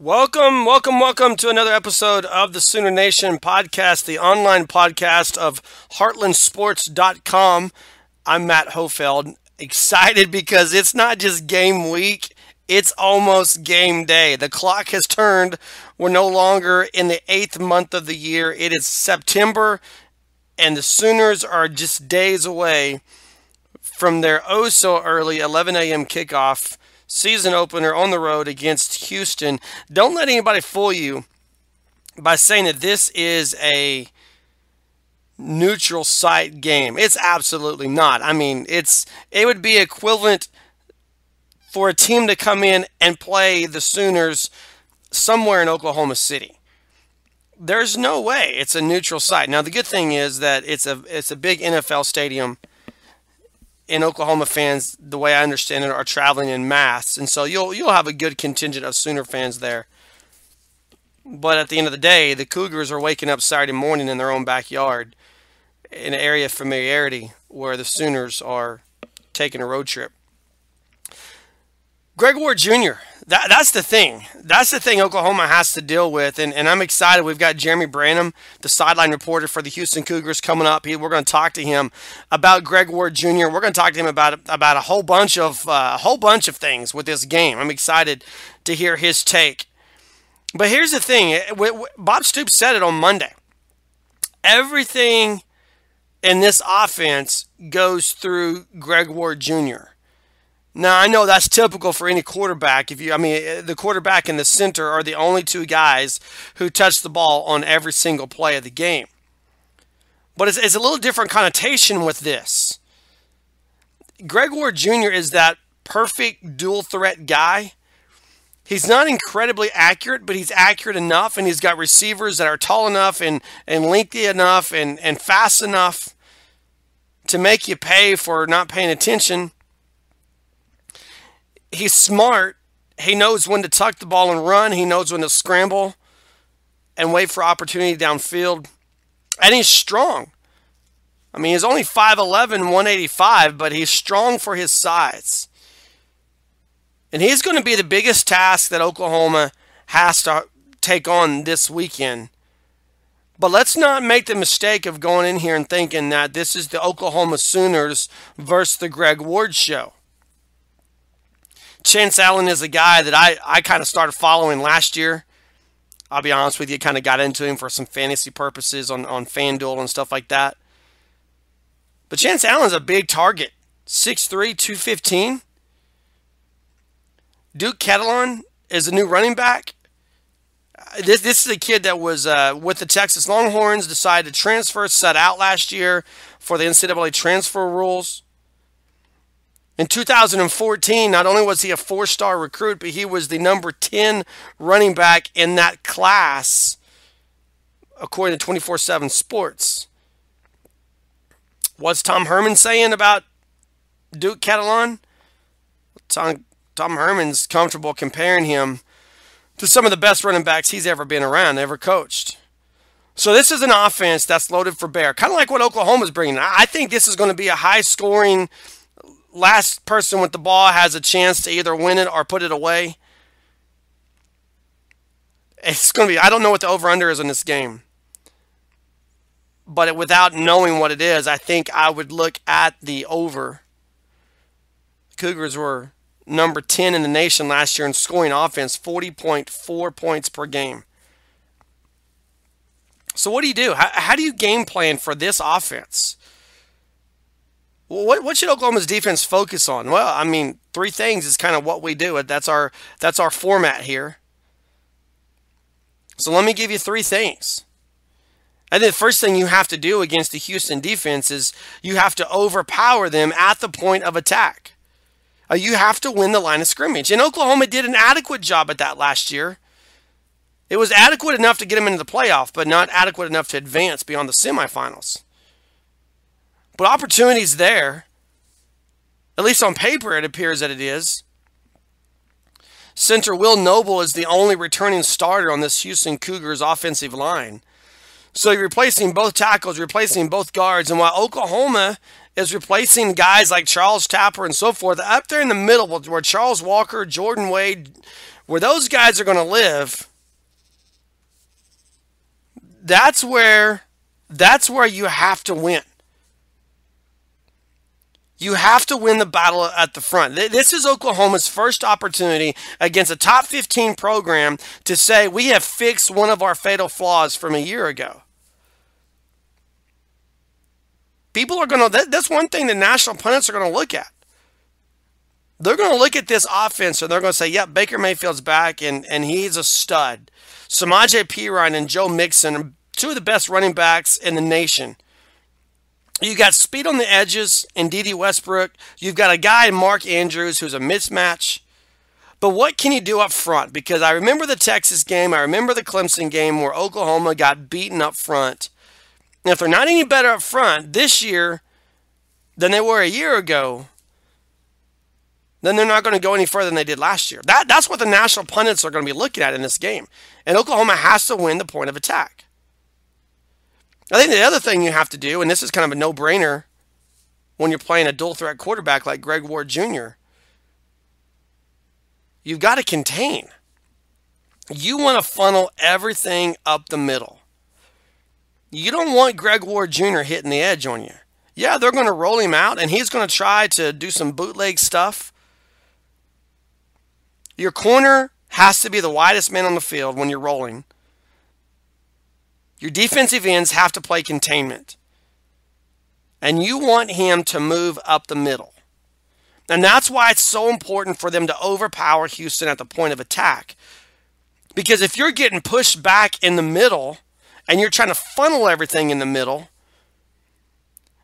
Welcome, welcome, welcome to another episode of the Sooner Nation podcast, the online podcast of heartlandsports.com. I'm Matt Hofeld. Excited because it's not just game week, it's almost game day. The clock has turned. We're no longer in the eighth month of the year. It is September, and the Sooners are just days away from their oh so early 11 a.m. kickoff season opener on the road against Houston. Don't let anybody fool you by saying that this is a neutral site game. It's absolutely not. I mean, it's it would be equivalent for a team to come in and play the Sooners somewhere in Oklahoma City. There's no way it's a neutral site. Now the good thing is that it's a it's a big NFL stadium in Oklahoma fans, the way I understand it, are traveling in mass, and so you'll you'll have a good contingent of Sooner fans there. But at the end of the day, the Cougars are waking up Saturday morning in their own backyard, in an area of familiarity where the Sooners are taking a road trip. Greg Ward Jr. That, that's the thing. That's the thing Oklahoma has to deal with. And, and I'm excited. We've got Jeremy Branham, the sideline reporter for the Houston Cougars, coming up. He, we're going to talk to him about Greg Ward Jr. We're going to talk to him about about a whole bunch of uh, a whole bunch of things with this game. I'm excited to hear his take. But here's the thing. Bob Stoops said it on Monday. Everything in this offense goes through Greg Ward Jr. Now I know that's typical for any quarterback. If you, I mean, eh, the quarterback and the center are the only two guys who touch the ball on every single play of the game. But it's, it's a little different connotation with this. Greg Ward Jr. is that perfect dual threat guy. He's not incredibly accurate, but he's accurate enough, and he's got receivers that are tall enough and, and lengthy enough and, and fast enough to make you pay for not paying attention he's smart. He knows when to tuck the ball and run. He knows when to scramble and wait for opportunity downfield. And he's strong. I mean, he's only 5'11, 185, but he's strong for his size. And he's going to be the biggest task that Oklahoma has to take on this weekend. But let's not make the mistake of going in here and thinking that this is the Oklahoma Sooners versus the Greg Ward show. Chance Allen is a guy that I, I kind of started following last year. I'll be honest with you, kind of got into him for some fantasy purposes on, on FanDuel and stuff like that. But Chance Allen's a big target 6'3, 215. Duke Catalon is a new running back. This, this is a kid that was uh, with the Texas Longhorns, decided to transfer, set out last year for the NCAA transfer rules. In 2014, not only was he a four star recruit, but he was the number 10 running back in that class, according to 24 7 Sports. What's Tom Herman saying about Duke Catalon? Tom, Tom Herman's comfortable comparing him to some of the best running backs he's ever been around, ever coached. So this is an offense that's loaded for bear, kind of like what Oklahoma's bringing. I think this is going to be a high scoring last person with the ball has a chance to either win it or put it away. It's going to be, I don't know what the over under is in this game. But without knowing what it is, I think I would look at the over. Cougars were number 10 in the nation last year in scoring offense, 40.4 points per game. So, what do you do? How, how do you game plan for this offense? What, what should Oklahoma's defense focus on? Well, I mean, three things is kind of what we do. That's our that's our format here. So let me give you three things. And the first thing you have to do against the Houston defense is you have to overpower them at the point of attack. Uh, you have to win the line of scrimmage. And Oklahoma did an adequate job at that last year. It was adequate enough to get them into the playoff, but not adequate enough to advance beyond the semifinals. But opportunity's there. At least on paper, it appears that it is. Center Will Noble is the only returning starter on this Houston Cougars offensive line. So you're replacing both tackles, replacing both guards, and while Oklahoma is replacing guys like Charles Tapper and so forth, up there in the middle where Charles Walker, Jordan Wade, where those guys are going to live, that's where that's where you have to win. You have to win the battle at the front. This is Oklahoma's first opportunity against a top 15 program to say we have fixed one of our fatal flaws from a year ago. People are going to, that's one thing the national pundits are going to look at. They're going to look at this offense and they're going to say, yep, Baker Mayfield's back and, and he's a stud. Samaje Perine and Joe Mixon are two of the best running backs in the nation. You got speed on the edges in Dede Westbrook. You've got a guy, Mark Andrews, who's a mismatch. But what can you do up front? Because I remember the Texas game, I remember the Clemson game where Oklahoma got beaten up front. And if they're not any better up front this year than they were a year ago, then they're not going to go any further than they did last year. That, that's what the national pundits are going to be looking at in this game. And Oklahoma has to win the point of attack. I think the other thing you have to do, and this is kind of a no brainer when you're playing a dual threat quarterback like Greg Ward Jr., you've got to contain. You want to funnel everything up the middle. You don't want Greg Ward Jr. hitting the edge on you. Yeah, they're going to roll him out, and he's going to try to do some bootleg stuff. Your corner has to be the widest man on the field when you're rolling. Your defensive ends have to play containment. And you want him to move up the middle. And that's why it's so important for them to overpower Houston at the point of attack. Because if you're getting pushed back in the middle and you're trying to funnel everything in the middle,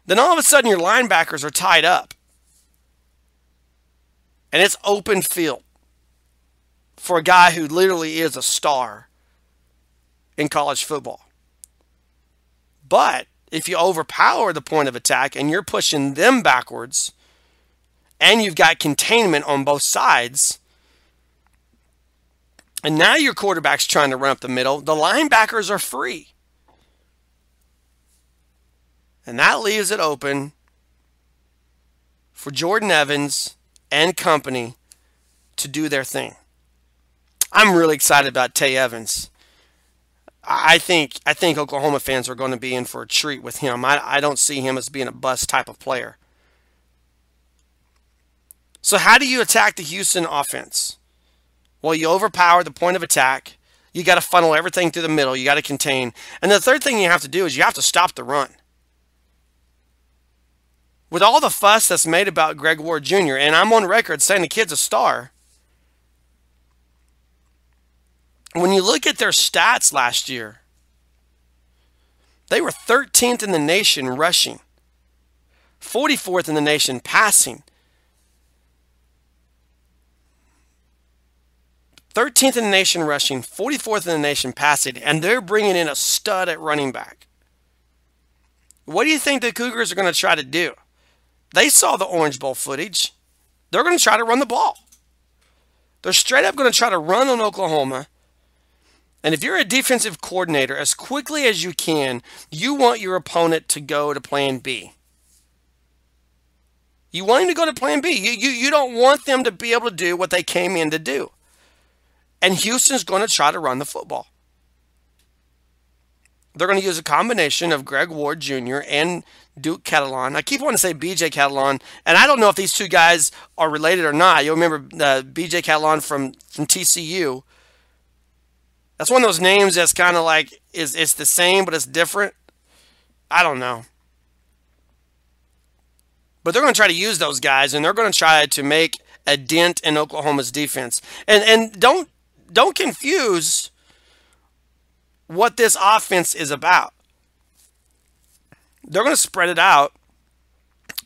then all of a sudden your linebackers are tied up. And it's open field for a guy who literally is a star in college football. But if you overpower the point of attack and you're pushing them backwards, and you've got containment on both sides, and now your quarterback's trying to run up the middle, the linebackers are free. And that leaves it open for Jordan Evans and company to do their thing. I'm really excited about Tay Evans. I think I think Oklahoma fans are going to be in for a treat with him. I, I don't see him as being a bust type of player. So how do you attack the Houston offense? Well, you overpower the point of attack. You got to funnel everything through the middle. You got to contain. And the third thing you have to do is you have to stop the run. With all the fuss that's made about Greg Ward Jr., and I'm on record saying the kid's a star, when you look at their stats last year, they were 13th in the nation rushing, 44th in the nation passing, 13th in the nation rushing, 44th in the nation passing, and they're bringing in a stud at running back. What do you think the Cougars are going to try to do? They saw the Orange Bowl footage. They're going to try to run the ball. They're straight up going to try to run on Oklahoma and if you're a defensive coordinator, as quickly as you can, you want your opponent to go to plan B. You want him to go to plan B. You, you, you don't want them to be able to do what they came in to do. And Houston's going to try to run the football. They're going to use a combination of Greg Ward Jr. and Duke Catalon. I keep wanting to say BJ Catalon, and I don't know if these two guys are related or not. You'll remember uh, BJ Catalon from, from TCU that's one of those names that's kind of like is it's the same but it's different. I don't know. But they're going to try to use those guys and they're going to try to make a dent in Oklahoma's defense. And and don't don't confuse what this offense is about. They're going to spread it out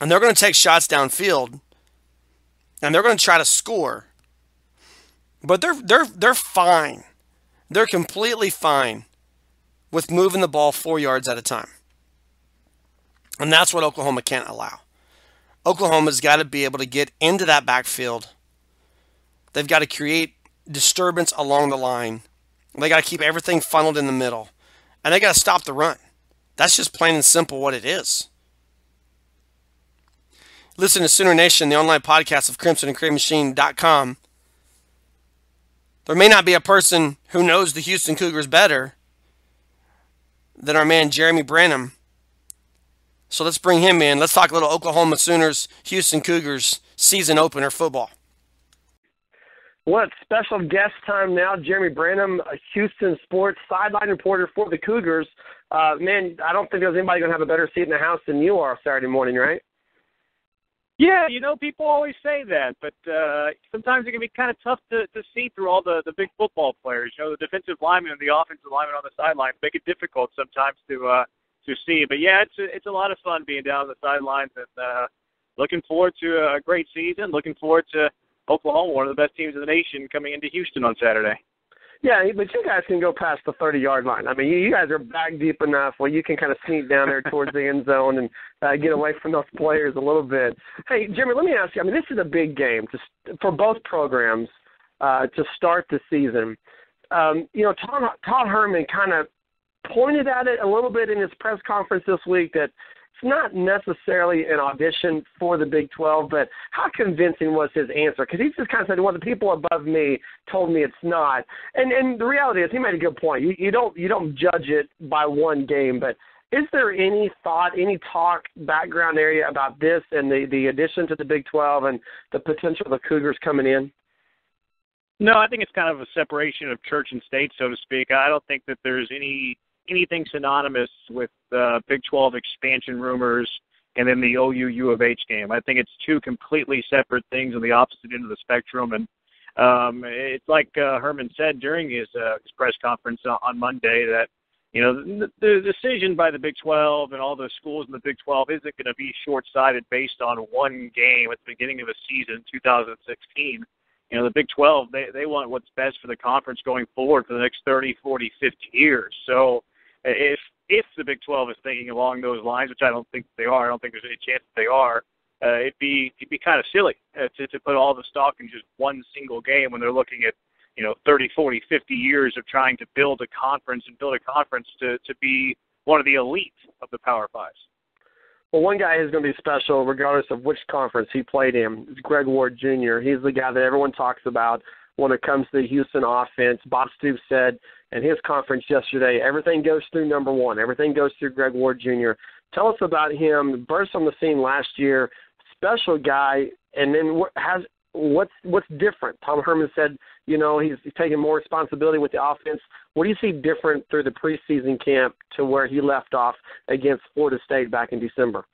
and they're going to take shots downfield and they're going to try to score. But they're they're they're fine they're completely fine with moving the ball four yards at a time. And that's what Oklahoma can't allow. Oklahoma's got to be able to get into that backfield. They've got to create disturbance along the line. They got to keep everything funneled in the middle. And they got to stop the run. That's just plain and simple what it is. Listen to Sooner Nation, the online podcast of Crimson and Cream Machine.com. There may not be a person who knows the Houston Cougars better than our man Jeremy Branham. So let's bring him in. Let's talk a little Oklahoma Sooners, Houston Cougars season opener football. What special guest time now? Jeremy Branham, a Houston sports sideline reporter for the Cougars. Uh, man, I don't think there's anybody going to have a better seat in the house than you are Saturday morning, right? Yeah, you know, people always say that, but uh, sometimes it can be kind of tough to, to see through all the, the big football players. You know, the defensive linemen and the offensive linemen on the sidelines make it difficult sometimes to uh, to see. But yeah, it's a, it's a lot of fun being down on the sidelines and uh, looking forward to a great season. Looking forward to Oklahoma, one of the best teams in the nation, coming into Houston on Saturday. Yeah, but you guys can go past the 30 yard line. I mean, you guys are back deep enough where you can kind of sneak down there towards the end zone and uh, get away from those players a little bit. Hey, Jimmy, let me ask you. I mean, this is a big game to, for both programs uh, to start the season. Um, you know, Todd, Todd Herman kind of pointed at it a little bit in his press conference this week that it's not necessarily an audition for the Big 12, but how convincing was his answer? Because he just kind of said, "Well, the people above me told me it's not." And and the reality is, he made a good point. You, you don't you don't judge it by one game, but is there any thought, any talk, background area about this and the the addition to the Big 12 and the potential of the Cougars coming in? No, I think it's kind of a separation of church and state, so to speak. I don't think that there's any anything synonymous with uh, Big 12 expansion rumors and then the OU U of H game. I think it's two completely separate things on the opposite end of the spectrum. And um, it's like uh, Herman said during his, uh, his press conference on Monday that you know the, the decision by the Big 12 and all the schools in the Big 12 isn't going to be short-sighted based on one game at the beginning of a season, 2016 you know the Big 12 they they want what's best for the conference going forward for the next 30, 40, 50 years. So if if the Big 12 is thinking along those lines, which I don't think they are, I don't think there's any chance that they are. Uh, it'd be it'd be kind of silly uh, to to put all the stock in just one single game when they're looking at you know 30, 40, 50 years of trying to build a conference and build a conference to to be one of the elite of the Power Fives. Well, one guy is going to be special regardless of which conference he played in. It's Greg Ward Jr. He's the guy that everyone talks about when it comes to the Houston offense. Bob Stoops said in his conference yesterday, everything goes through number one. Everything goes through Greg Ward Jr. Tell us about him. Burst on the scene last year, special guy, and then what has what's what's different? Tom Herman said, you know, he's, he's taking more responsibility with the offense. What do you see different through the preseason camp to where he left off against Florida State back in December?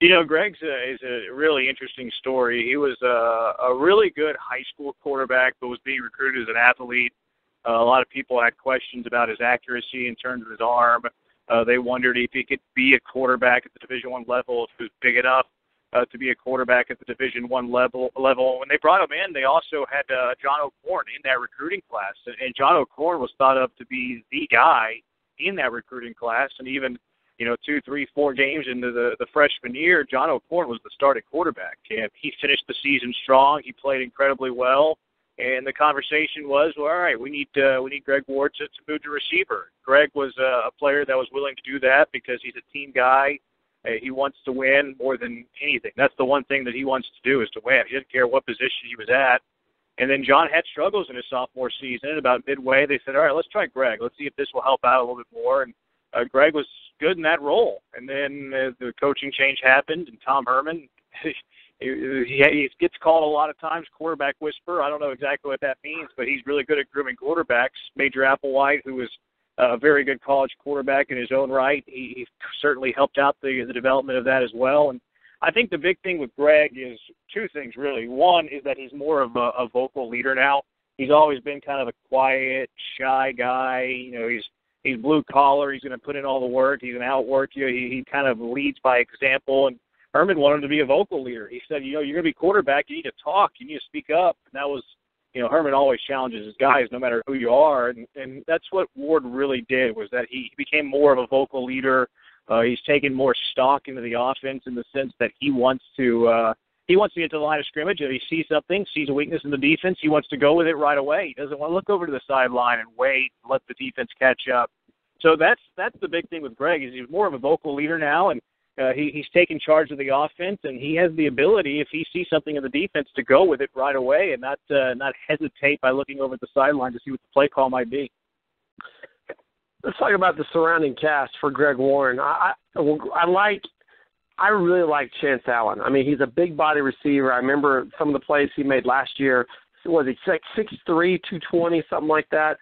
You know, Greg's a, is a really interesting story. He was a, a really good high school quarterback, but was being recruited as an athlete. Uh, a lot of people had questions about his accuracy in terms of his arm. Uh, they wondered if he could be a quarterback at the Division One level, if he was big enough uh, to be a quarterback at the Division One level. Level. When they brought him in, they also had uh, John O'Korn in that recruiting class, and, and John O'Korn was thought of to be the guy in that recruiting class, and even you know, two, three, four games into the, the freshman year, John O'Korn was the starting quarterback. And he finished the season strong. He played incredibly well. And the conversation was, well, all right, we need uh, we need Greg Ward to, to move to receiver. Greg was uh, a player that was willing to do that because he's a team guy. Uh, he wants to win more than anything. That's the one thing that he wants to do is to win. He didn't care what position he was at. And then John had struggles in his sophomore season. About midway, they said, all right, let's try Greg. Let's see if this will help out a little bit more. And uh, Greg was good in that role. And then uh, the coaching change happened, and Tom Herman, he, he gets called a lot of times quarterback whisperer. I don't know exactly what that means, but he's really good at grooming quarterbacks. Major Applewhite, who was a very good college quarterback in his own right, he, he certainly helped out the the development of that as well. And I think the big thing with Greg is two things really. One is that he's more of a, a vocal leader now. He's always been kind of a quiet, shy guy. You know, he's he's blue collar. He's going to put in all the work. He's going to outwork you. He, he kind of leads by example. And Herman wanted to be a vocal leader. He said, you know, you're going to be quarterback. You need to talk. You need to speak up. And that was, you know, Herman always challenges his guys, no matter who you are. And, and that's what Ward really did was that he became more of a vocal leader. Uh, he's taken more stock into the offense in the sense that he wants to. Uh, he wants to get to the line of scrimmage. If he sees something, sees a weakness in the defense, he wants to go with it right away. He doesn't want to look over to the sideline and wait, let the defense catch up. So that's that's the big thing with Greg is he's more of a vocal leader now, and uh, he, he's taking charge of the offense, and he has the ability, if he sees something in the defense, to go with it right away and not uh, not hesitate by looking over at the sideline to see what the play call might be. Let's talk about the surrounding cast for Greg Warren. I I, I like I really like Chance Allen. I mean, he's a big body receiver. I remember some of the plays he made last year. Was he like six three, two twenty, something like that?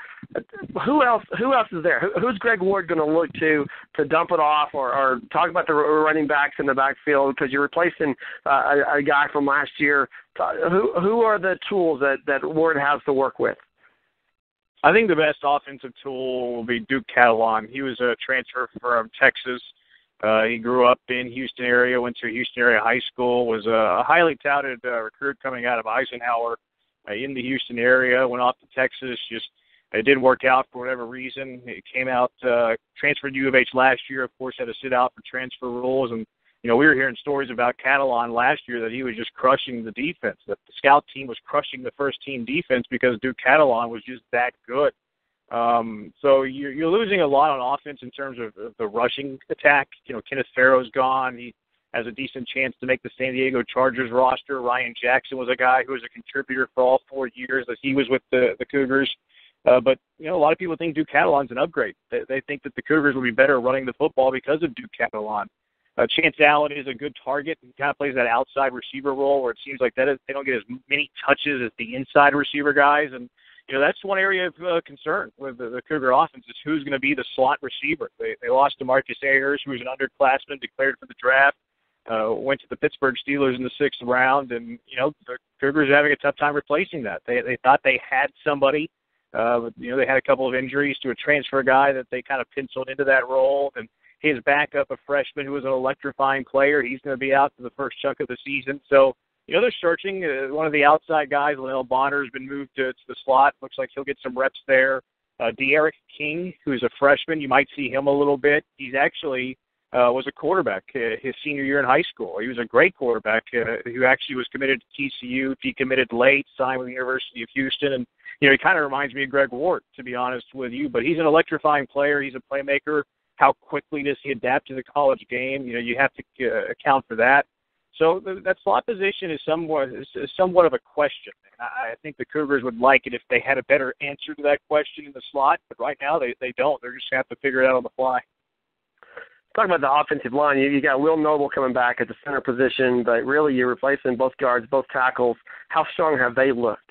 Who else? Who else is there? who's Greg Ward going to look to to dump it off, or, or talk about the running backs in the backfield because you're replacing uh, a, a guy from last year? Who who are the tools that that Ward has to work with? I think the best offensive tool will be Duke Catalon. He was a transfer from Texas. Uh, he grew up in Houston area, went to Houston area high school, was a highly touted uh, recruit coming out of Eisenhower uh, in the Houston area. Went off to Texas, just it didn't work out for whatever reason. It came out, uh, transferred to U of H last year. Of course, had to sit out for transfer rules, and you know we were hearing stories about Catalon last year that he was just crushing the defense. That the scout team was crushing the first team defense because Duke Catalon was just that good. Um, so you're, you're losing a lot on offense in terms of, the rushing attack. You know, Kenneth Farrow's gone. He has a decent chance to make the San Diego Chargers roster. Ryan Jackson was a guy who was a contributor for all four years that he was with the, the Cougars. Uh, but you know, a lot of people think Duke Catalon's an upgrade. They, they think that the Cougars will be better running the football because of Duke Catalon. Uh, Chance Allen is a good target. He kind of plays that outside receiver role where it seems like that is, they don't get as many touches as the inside receiver guys, and you know that's one area of uh, concern with the, the Cougar offense is who's going to be the slot receiver. They they lost Demarcus Ayers, who was an underclassman declared for the draft. Uh, went to the Pittsburgh Steelers in the sixth round, and you know the Cougars are having a tough time replacing that. They they thought they had somebody, uh, but you know they had a couple of injuries to a transfer guy that they kind of penciled into that role, and his backup, a freshman who was an electrifying player, he's going to be out for the first chunk of the season. So you know, they're searching. Uh, one of the outside guys, Linell Bonner, has been moved to, to the slot. Looks like he'll get some reps there. Uh, D'Eriq King, who's a freshman, you might see him a little bit. He's actually uh, was a quarterback uh, his senior year in high school. He was a great quarterback uh, who actually was committed to TCU, decommitted late, signed with the University of Houston, and you know he kind of reminds me of Greg Ward, to be honest with you. But he's an electrifying player. He's a playmaker. How quickly does he adapt to the college game? You know, you have to uh, account for that. So the, that slot position is somewhat is, is somewhat of a question. I, I think the Cougars would like it if they had a better answer to that question in the slot, but right now they they don't. They're just gonna have to figure it out on the fly. Talking about the offensive line, you, you got Will Noble coming back at the center position, but really you're replacing both guards, both tackles. How strong have they looked?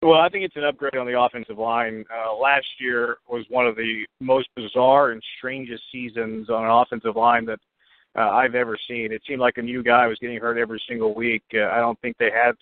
Well, I think it's an upgrade on the offensive line. Uh, last year was one of the most bizarre and strangest seasons on an offensive line that uh, I've ever seen. It seemed like a new guy was getting hurt every single week. Uh, I don't think they had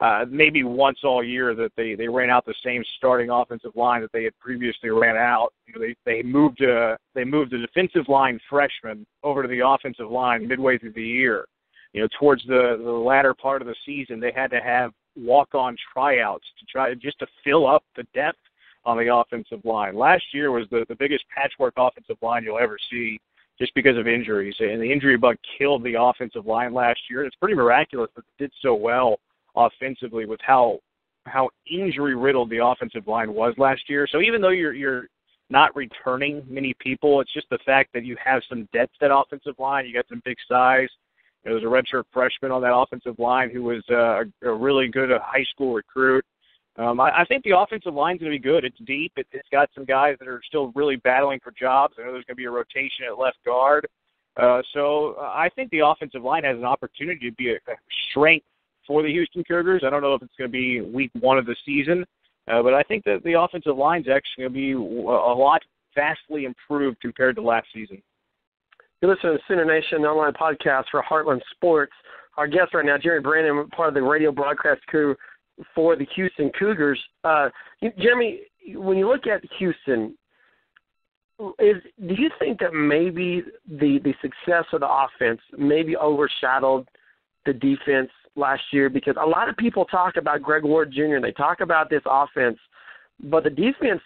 uh, maybe once all year that they they ran out the same starting offensive line that they had previously ran out. You know, they they moved uh, they moved the defensive line freshman over to the offensive line midway through the year. You know, towards the the latter part of the season, they had to have walk on tryouts to try just to fill up the depth on the offensive line. Last year was the the biggest patchwork offensive line you'll ever see just because of injuries. And the injury bug killed the offensive line last year. It's pretty miraculous that it did so well offensively with how how injury riddled the offensive line was last year. So even though you're you're not returning many people, it's just the fact that you have some depth at offensive line. You got some big size. There was a redshirt freshman on that offensive line who was uh, a really good uh, high school recruit. Um, I, I think the offensive line's going to be good. It's deep. It, it's got some guys that are still really battling for jobs. I know there's going to be a rotation at left guard. Uh, so uh, I think the offensive line has an opportunity to be a, a strength for the Houston Cougars. I don't know if it's going to be week one of the season, uh, but I think that the offensive line is actually going to be a lot vastly improved compared to last season. You listen to the Sooner Nation online podcast for Heartland Sports. Our guest right now, Jerry Branham, part of the radio broadcast crew for the Houston Cougars. Uh, Jeremy, when you look at Houston, is do you think that maybe the the success of the offense maybe overshadowed the defense last year? Because a lot of people talk about Greg Ward Jr. and They talk about this offense, but the defense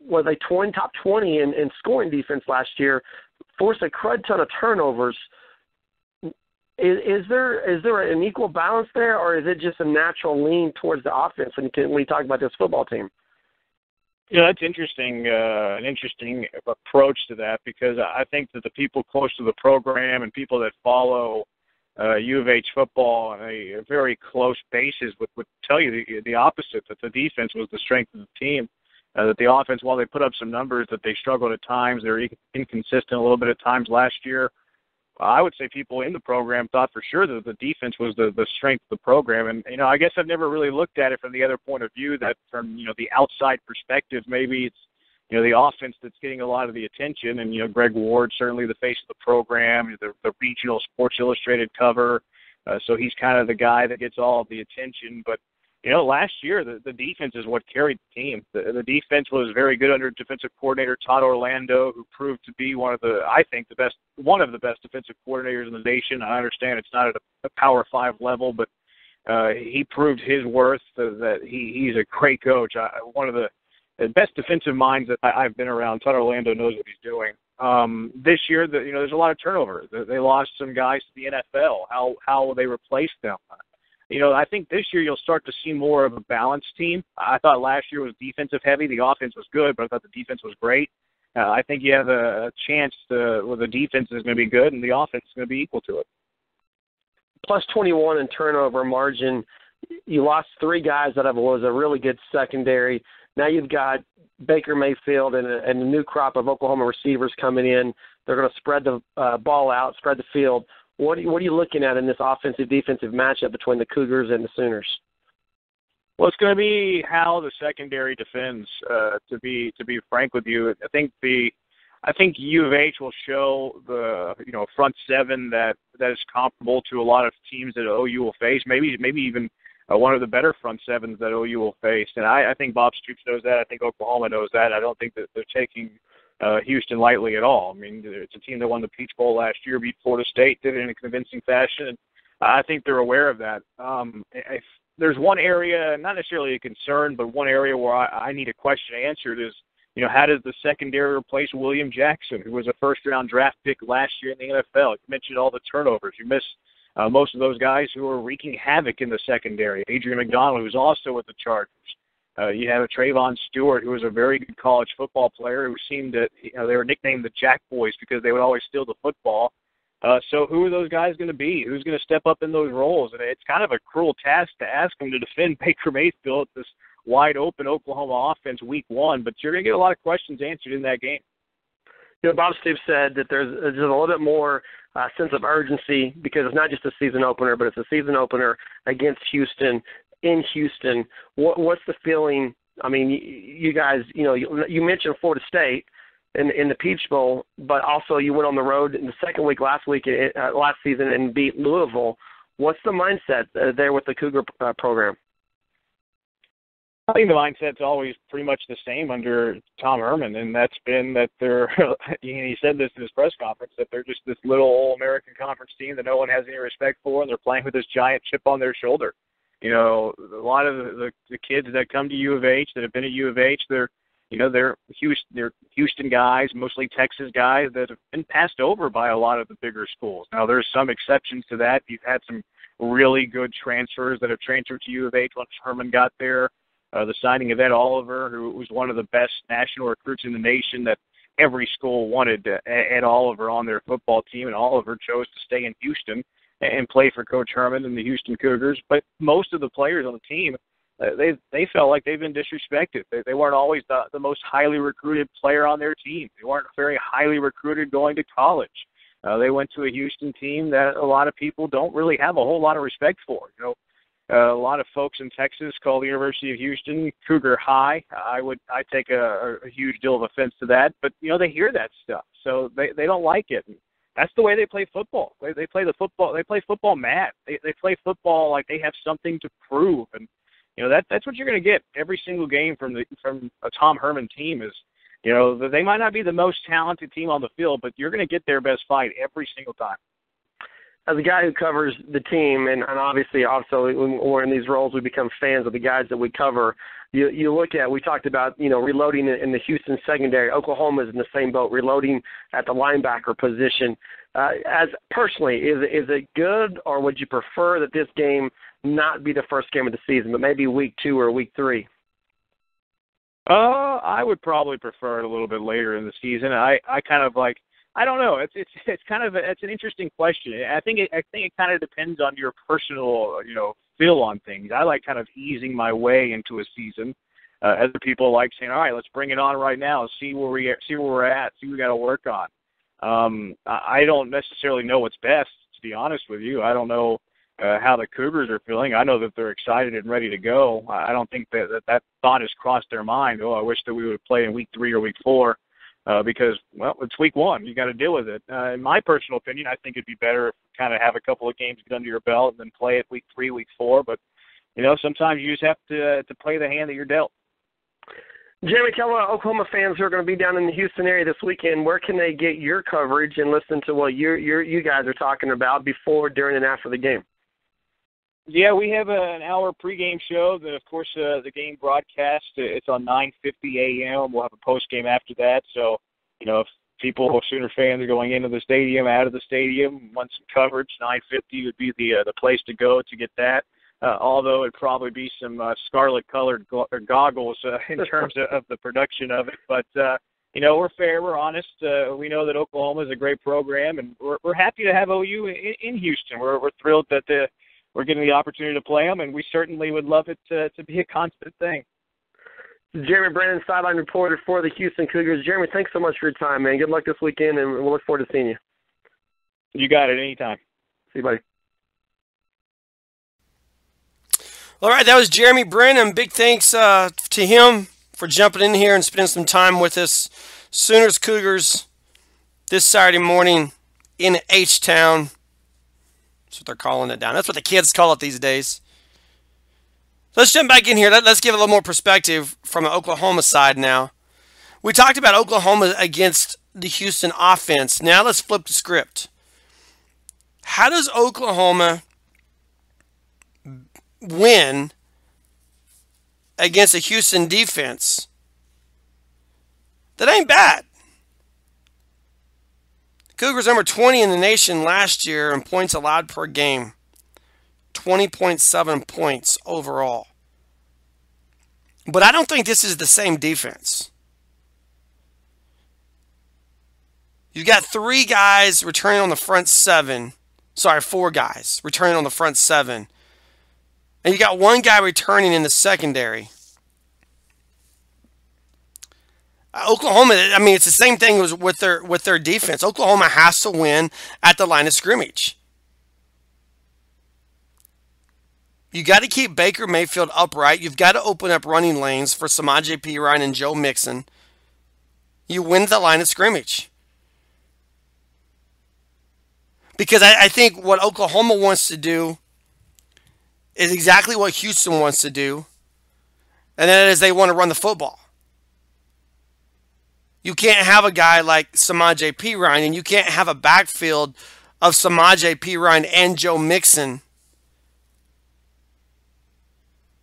was a 20, top 20 in, in scoring defense last year, forced a crud ton of turnovers is, is there is there an equal balance there, or is it just a natural lean towards the offense when you, when you talk about this football team? Know, that's interesting. Uh, an interesting approach to that because I think that the people close to the program and people that follow uh, U of H football on a, very close basis would, would tell you the, the opposite. That the defense was the strength of the team. Uh, that the offense, while they put up some numbers, that they struggled at times. They were inconsistent a little bit at times last year. I would say people in the program thought for sure that the defense was the the strength of the program, and you know I guess I've never really looked at it from the other point of view that from you know the outside perspective maybe it's you know the offense that's getting a lot of the attention, and you know Greg Ward certainly the face of the program, the the regional Sports Illustrated cover, uh, so he's kind of the guy that gets all of the attention, but you know, last year the, the defense is what carried the team. The, the defense was very good under defensive coordinator Todd Orlando, who proved to be one of the, I think, the best, one of the best defensive coordinators in the nation. I understand it's not at a, a Power Five level, but uh, he proved his worth. Uh, that he, he's a great coach. I, one of the, best defensive minds that I, I've been around. Todd Orlando knows what he's doing. Um, this year, the, you know, there's a lot of turnover. They, they lost some guys to the NFL. How how will they replace them? You know, I think this year you'll start to see more of a balanced team. I thought last year was defensive heavy. The offense was good, but I thought the defense was great. Uh, I think you have a, chance to, well, the defense is going to be good and the offense is going to be equal to it. Plus 21 in turnover margin. You lost three guys that was a really good secondary. Now you've got Baker Mayfield and a, and a new crop of Oklahoma receivers coming in. They're going to spread the uh, ball out, spread the field. What are, you, what are you looking at in this offensive defensive matchup between the Cougars and the Sooners? Well, it's going to be how the secondary defends. Uh, to be to be frank with you, I think the I think U of H will show the you know front seven that that is comparable to a lot of teams that OU will face. Maybe maybe even uh, one of the better front sevens that OU will face. And I, I think Bob Stoops knows that. I think Oklahoma knows that. I don't think that they're taking uh, Houston lightly at all. I mean, it's a team that won the Peach Bowl last year, beat Florida State, did it in a convincing fashion, I think they're aware of that. Um, if there's one area, not necessarily a concern, but one area where I, I need a question answered is, you know, how does the secondary replace William Jackson, who was a first-round draft pick last year in the NFL? You mentioned all the turnovers. You miss uh, most of those guys who are wreaking havoc in the secondary. Adrian McDonald, who's also with the Chargers. Uh, you have a Trevon Stewart, who was a very good college football player, who seemed to, you know, they were nicknamed the Jack Boys because they would always steal the football. Uh, so who are those guys going to be? Who's going to step up in those roles? And it's kind of a cruel task to ask them to defend Baker Mayfield, at this wide open Oklahoma offense, week one. But you're going to get a lot of questions answered in that game. You know, Bob Stoops said that there's, there's a little bit more uh, sense of urgency because it's not just a season opener, but it's a season opener against Houston in Houston. What, what's the feeling? I mean, you, you guys, you know, you, you mentioned Florida State in in the Peach Bowl, but also you went on the road in the second week last week uh, last season and beat Louisville. What's the mindset uh, there with the Cougar uh, program? I think the mindset's always pretty much the same under Tom Herman, and that's been that they're. he said this in his press conference that they're just this little All American Conference team that no one has any respect for, and they're playing with this giant chip on their shoulder. You know, a lot of the, the, kids that come to U of H that have been at U of H, they're you know they're Houston, they're Houston guys, mostly Texas guys that have been passed over by a lot of the bigger schools. Now there's some exceptions to that. You've had some really good transfers that have transferred to U of H once Herman got there. Uh, the signing of Ed Oliver, who was one of the best national recruits in the nation, that every school wanted uh, Ed Oliver on their football team, and Oliver chose to stay in Houston and play for Coach Herman and the Houston Cougars. But most of the players on the team, uh, they they felt like they've been disrespected. They, they weren't always the, the most highly recruited player on their team. They weren't very highly recruited going to college. Uh, they went to a Houston team that a lot of people don't really have a whole lot of respect for. You know, uh, a lot of folks in Texas call the University of Houston Cougar High. I would I take a, a huge deal of offense to that, but you know they hear that stuff, so they they don't like it. That's the way they play football. They they play the football. They play football mad. They they play football like they have something to prove, and you know that that's what you're going to get every single game from the from a Tom Herman team. Is you know they might not be the most talented team on the field, but you're going to get their best fight every single time. As a guy who covers the team, and, and obviously, also when we're in these roles, we become fans of the guys that we cover. You you look at we talked about you know reloading in the Houston secondary. Oklahoma is in the same boat, reloading at the linebacker position. Uh, as personally, is is it good, or would you prefer that this game not be the first game of the season, but maybe week two or week three? Uh, I would probably prefer it a little bit later in the season. I I kind of like I don't know. It's it's it's kind of a, it's an interesting question. I think it, I think it kind of depends on your personal you know feel on things. I like kind of easing my way into a season. Uh, other people like saying, "All right, let's bring it on right now. See where we see where we're at. See what we got to work on." Um, I don't necessarily know what's best, to be honest with you. I don't know uh, how the Cougars are feeling. I know that they're excited and ready to go. I don't think that that, that thought has crossed their mind. Oh, I wish that we would play in week three or week four uh, because well, it's week one. You got to deal with it. Uh, in my personal opinion, I think it'd be better if kind of have a couple of games get under your belt and then play it week three, week four. But you know, sometimes you just have to uh, to play the hand that you're dealt. Jeremy Keller, Oklahoma fans who are going to be down in the Houston area this weekend, where can they get your coverage and listen to what you you you guys are talking about before, during, and after the game? Yeah, we have an hour pregame show. Then, of course, uh, the game broadcast. Uh, it's on 9:50 a.m. We'll have a postgame after that. So, you know, if people, if Sooner fans, are going into the stadium, out of the stadium, want some coverage, 9:50 would be the uh, the place to go to get that. Uh, although it'd probably be some uh, scarlet-colored go- goggles uh, in terms of, of the production of it, but. uh you know, we're fair, we're honest. Uh, we know that Oklahoma is a great program, and we're, we're happy to have OU in, in Houston. We're, we're thrilled that the we're getting the opportunity to play them, and we certainly would love it to, to be a constant thing. Jeremy Branham, sideline reporter for the Houston Cougars. Jeremy, thanks so much for your time, man. Good luck this weekend, and we'll look forward to seeing you. You got it. Anytime. See you, buddy. All right, that was Jeremy Branham. Big thanks uh, to him for jumping in here and spending some time with us. Sooners Cougars this Saturday morning in H Town. That's what they're calling it down. That's what the kids call it these days. Let's jump back in here. Let, us give a little more perspective from the Oklahoma side now. We talked about Oklahoma against the Houston offense. Now let's flip the script. How does Oklahoma win against a Houston defense that ain't bad? Cougars number 20 in the nation last year in points allowed per game. 20.7 points overall. But I don't think this is the same defense. You've got three guys returning on the front seven. Sorry, four guys returning on the front seven. And you got one guy returning in the secondary. Uh, Oklahoma, I mean, it's the same thing with their with their defense. Oklahoma has to win at the line of scrimmage. You got to keep Baker Mayfield upright. You've got to open up running lanes for Samaje Perine and Joe Mixon. You win the line of scrimmage. Because I, I think what Oklahoma wants to do is exactly what Houston wants to do, and that is they want to run the football. You can't have a guy like Samaje Perine, and you can't have a backfield of Samaje Perine and Joe Mixon.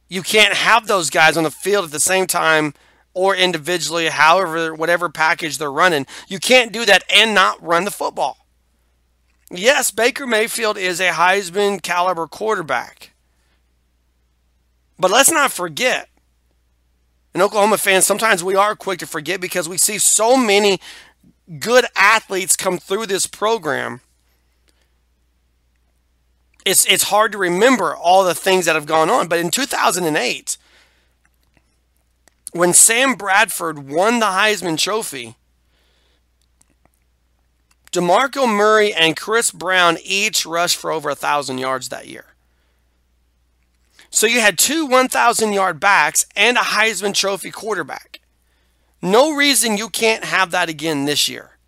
You can't have those guys on the field at the same time or individually, however, whatever package they're running. You can't do that and not run the football. Yes, Baker Mayfield is a Heisman caliber quarterback. But let's not forget and Oklahoma fans, sometimes we are quick to forget because we see so many good athletes come through this program. It's, it's hard to remember all the things that have gone on. But in 2008, when Sam Bradford won the Heisman Trophy, DeMarco Murray and Chris Brown each rushed for over a 1,000 yards that year. So you had two 1,000 yard backs and a Heisman Trophy quarterback. No reason you can't have that again this year.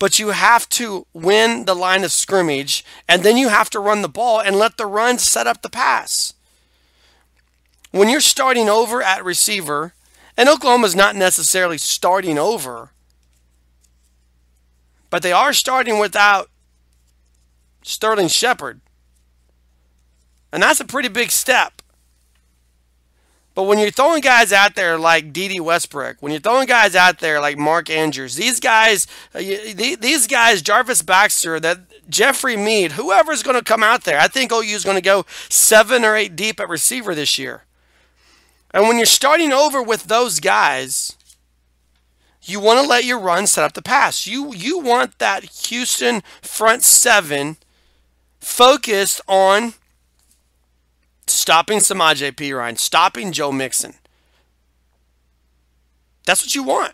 But you have to win the line of scrimmage, and then you have to run the ball and let the run set up the pass. When you're starting over at receiver, and Oklahoma's not necessarily starting over, but they are starting without Sterling Shepard. And that's a pretty big step. But when you're throwing guys out there like Dede Westbrook, when you're throwing guys out there like Mark Andrews, these guys, uh, these guys, Jarvis Baxter, that Jeffrey Mead, whoever's going to come out there, I think OU is going to go seven or eight deep at receiver this year. And when you're starting over with those guys, you want to let your run set up the pass. You you want that Houston front seven focused on stopping Samaje Perine, stopping Joe Mixon. That's what you want.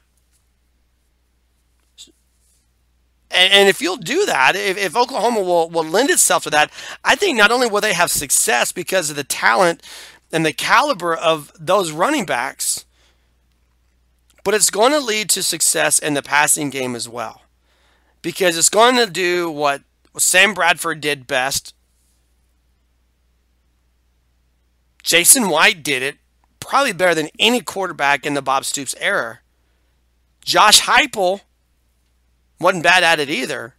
And, and if you'll do that, if, if Oklahoma will, will lend itself to that, I think not only will they have success because of the talent and the caliber of those running backs, but it's going to lead to success in the passing game as well. Because it's going to do what Sam Bradford did best Jason White did it probably better than any quarterback in the Bob Stoops era. Josh Heupel wasn't bad at it either.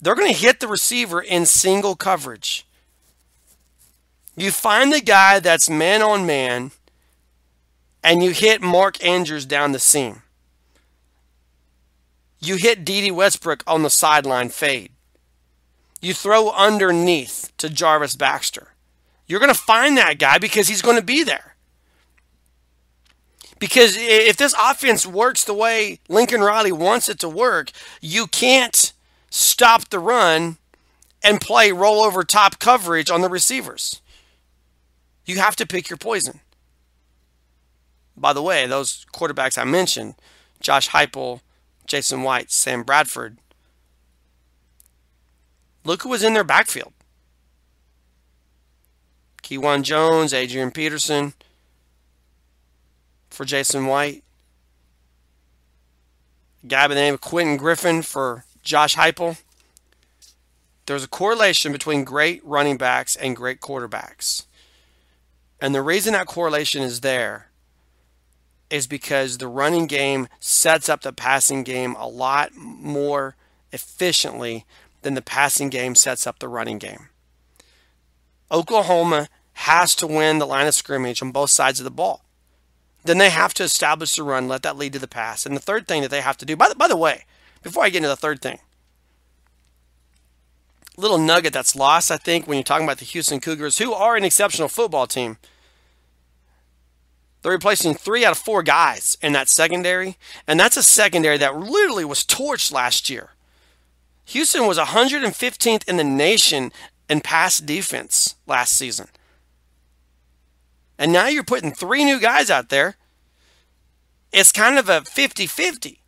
They're going to hit the receiver in single coverage. You find the guy that's man on man, and you hit Mark Andrews down the seam. You hit Dede Westbrook on the sideline fade you throw underneath to Jarvis Baxter. You're going to find that guy because he's going to be there. Because if this offense works the way Lincoln Riley wants it to work, you can't stop the run and play rollover top coverage on the receivers. You have to pick your poison. By the way, those quarterbacks I mentioned, Josh Heupel, Jason White, Sam Bradford, Look who was in their backfield. Kejuan Jones, Adrian Peterson for Jason White. A guy by the name of Quentin Griffin for Josh Heupel. There's a correlation between great running backs and great quarterbacks. And the reason that correlation is there is because the running game sets up the passing game a lot more efficiently then the passing game sets up the running game. Oklahoma has to win the line of scrimmage on both sides of the ball. Then they have to establish the run, let that lead to the pass. And the third thing that they have to do, by the, by the way, before I get into the third thing, little nugget that's lost, I think, when you're talking about the Houston Cougars, who are an exceptional football team. They're replacing three out of four guys in that secondary, and that's a secondary that literally was torched last year. Houston was 115th in the nation in pass defense last season. And now you're putting three new guys out there. It's kind of a 50 50.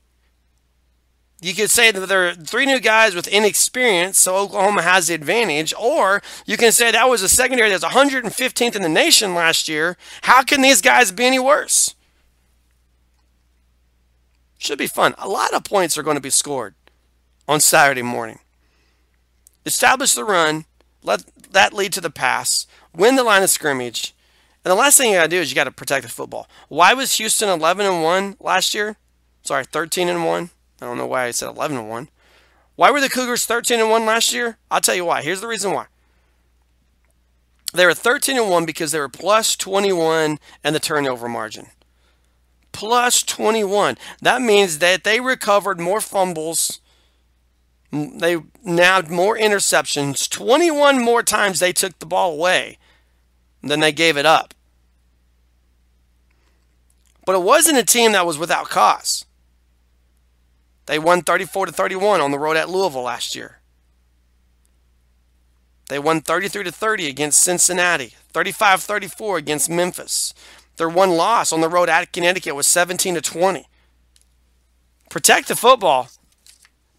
You could say that there are three new guys with inexperience, so Oklahoma has the advantage. Or you can say that was a secondary that's 115th in the nation last year. How can these guys be any worse? Should be fun. A lot of points are going to be scored on Saturday morning. Establish the run, let that lead to the pass, win the line of scrimmage, and the last thing you got to do is you got to protect the football. Why was Houston 11 and 1 last year? Sorry, 13 and 1. I don't know why I said 11 and 1. Why were the Cougars 13 and 1 last year? I'll tell you why. Here's the reason why. They were 13 and 1 because they were plus 21 and the turnover margin. Plus 21. That means that they recovered more fumbles they now more interceptions. 21 more times they took the ball away than they gave it up. But it wasn't a team that was without cause. They won 34 to 31 on the road at Louisville last year. They won 33 to 30 against Cincinnati, 35-34 against Memphis. Their one loss on the road at Connecticut was 17 to 20. Protect the football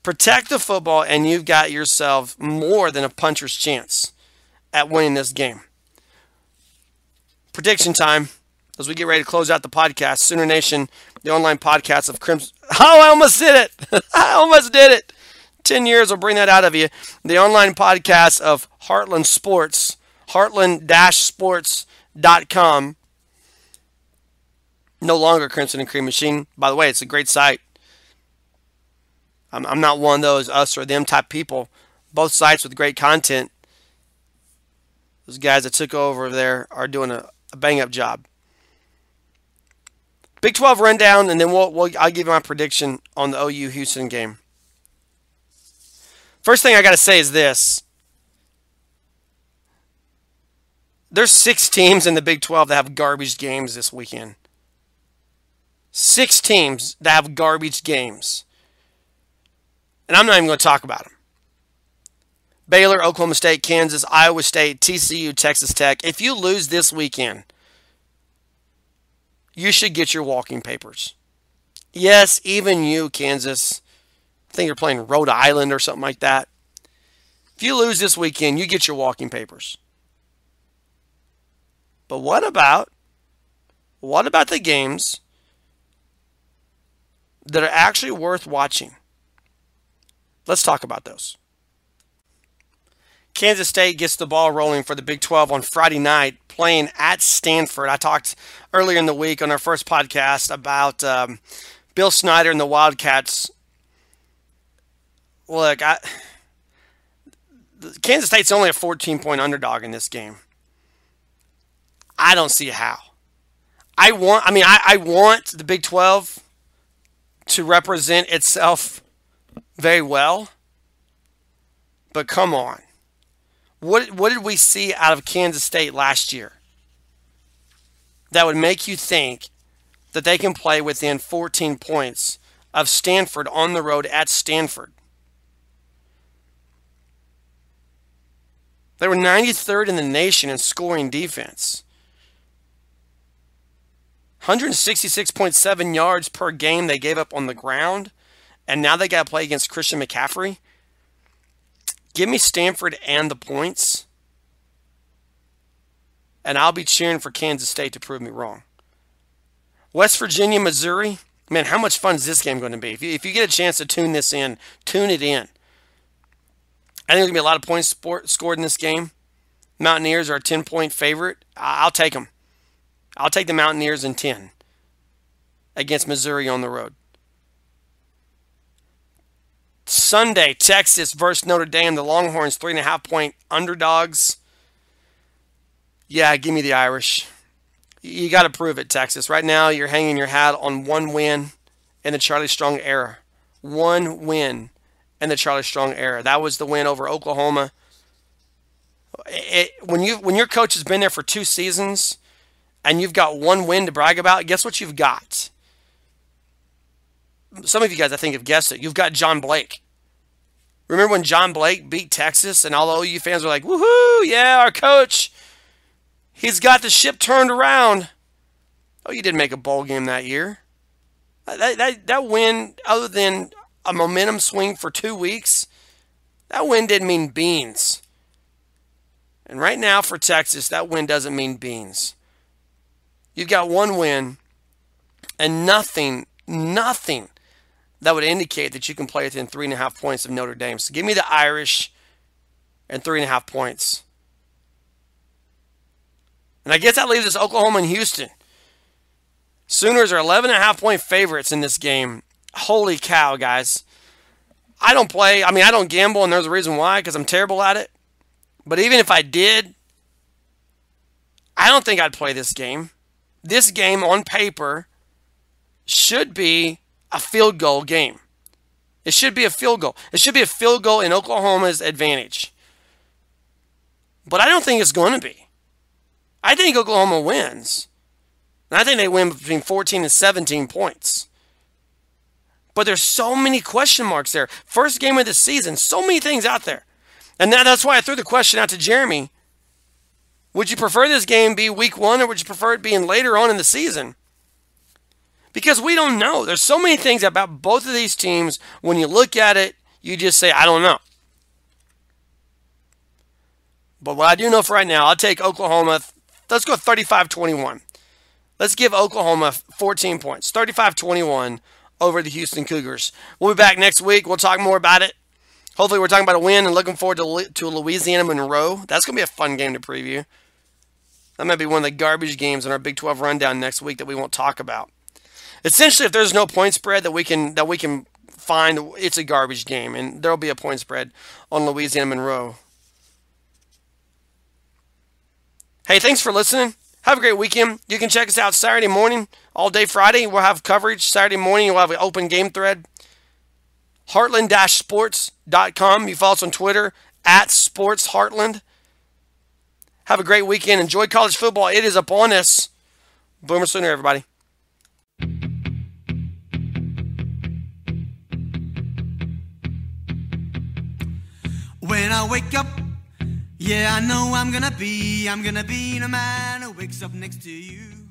Protect the football, and you've got yourself more than a puncher's chance at winning this game. Prediction time as we get ready to close out the podcast. Sooner Nation, the online podcast of Crimson. Oh, I almost did it! I almost did it! 10 years will bring that out of you. The online podcast of Heartland Sports, heartland-sports.com. No longer Crimson and Cream Machine. By the way, it's a great site. I'm, I'm not one of those us or them type people. Both sites with great content. Those guys that took over there are doing a, a bang up job. Big 12 rundown, and then we'll, we'll I'll give you my prediction on the OU Houston game. First thing I got to say is this. There's six teams in the Big 12 that have garbage games this weekend. Six teams that have garbage games. And I'm not even going to talk about them. Baylor, Oklahoma State, Kansas, Iowa State, TCU, Texas Tech. If you lose this weekend, you should get your walking papers. Yes, even you, Kansas. I think you're playing Rhode Island or something like that. If you lose this weekend, you get your walking papers. But what about what about the games that are actually worth watching? Let's talk about those. Kansas State gets the ball rolling for the Big 12 on Friday night, playing at Stanford. I talked earlier in the week on our first podcast about um, Bill Snyder and the Wildcats. Look, I, Kansas State's only a 14 point underdog in this game. I don't see how. I want, I mean, I, I want the Big 12 to represent itself very well. But come on. What, what did we see out of Kansas State last year that would make you think that they can play within 14 points of Stanford on the road at Stanford? They were 93rd in the nation in scoring defense. 166.7 yards per game they gave up on the ground, and now they got to play against Christian McCaffrey. Give me Stanford and the points, and I'll be cheering for Kansas State to prove me wrong. West Virginia, Missouri. Man, how much fun is this game going to be? If you, if you get a chance to tune this in, tune it in. I think there's going to be a lot of points sport, scored in this game. Mountaineers are a 10 point favorite. I'll take them. I'll take the Mountaineers in 10 against Missouri on the road. Sunday, Texas versus Notre Dame. The Longhorns, three and a half point underdogs. Yeah, give me the Irish. You got to prove it, Texas. Right now, you're hanging your hat on one win in the Charlie Strong era. One win in the Charlie Strong era. That was the win over Oklahoma. It, when you when your coach has been there for two seasons and you've got one win to brag about, guess what you've got? Some of you guys, I think, have guessed it. You've got John Blake. Remember when John Blake beat Texas and all the OU fans were like, woohoo, yeah, our coach, he's got the ship turned around. Oh, you didn't make a bowl game that year. That, that, that win, other than a momentum swing for two weeks, that win didn't mean beans. And right now for Texas, that win doesn't mean beans. You've got one win and nothing, nothing that would indicate that you can play within three and a half points of Notre Dame. So give me the Irish and three and a half points. And I guess that leaves us Oklahoma and Houston. Sooners are 11 and a half point favorites in this game. Holy cow, guys. I don't play, I mean, I don't gamble, and there's a reason why, because I'm terrible at it. But even if I did, I don't think I'd play this game. This game on paper should be a field goal game. It should be a field goal. It should be a field goal in Oklahoma's advantage. But I don't think it's going to be. I think Oklahoma wins. And I think they win between 14 and 17 points. But there's so many question marks there. First game of the season, so many things out there. And that, that's why I threw the question out to Jeremy. Would you prefer this game be week one or would you prefer it being later on in the season? Because we don't know. There's so many things about both of these teams. When you look at it, you just say, I don't know. But what I do know for right now, I'll take Oklahoma. Let's go 35 21. Let's give Oklahoma 14 points. 35 21 over the Houston Cougars. We'll be back next week. We'll talk more about it. Hopefully, we're talking about a win and looking forward to, to Louisiana Monroe. That's going to be a fun game to preview. That might be one of the garbage games in our Big 12 rundown next week that we won't talk about. Essentially, if there's no point spread that we can that we can find it's a garbage game, and there'll be a point spread on Louisiana Monroe. Hey, thanks for listening. Have a great weekend. You can check us out Saturday morning, all day Friday. We'll have coverage. Saturday morning, we'll have an open game thread. Heartland-sports.com. You follow us on Twitter at Sports Heartland. Have a great weekend. Enjoy college football. It is upon us. Boomer Sooner, everybody. When I wake up, yeah, I know I'm gonna be, I'm gonna be the man who wakes up next to you.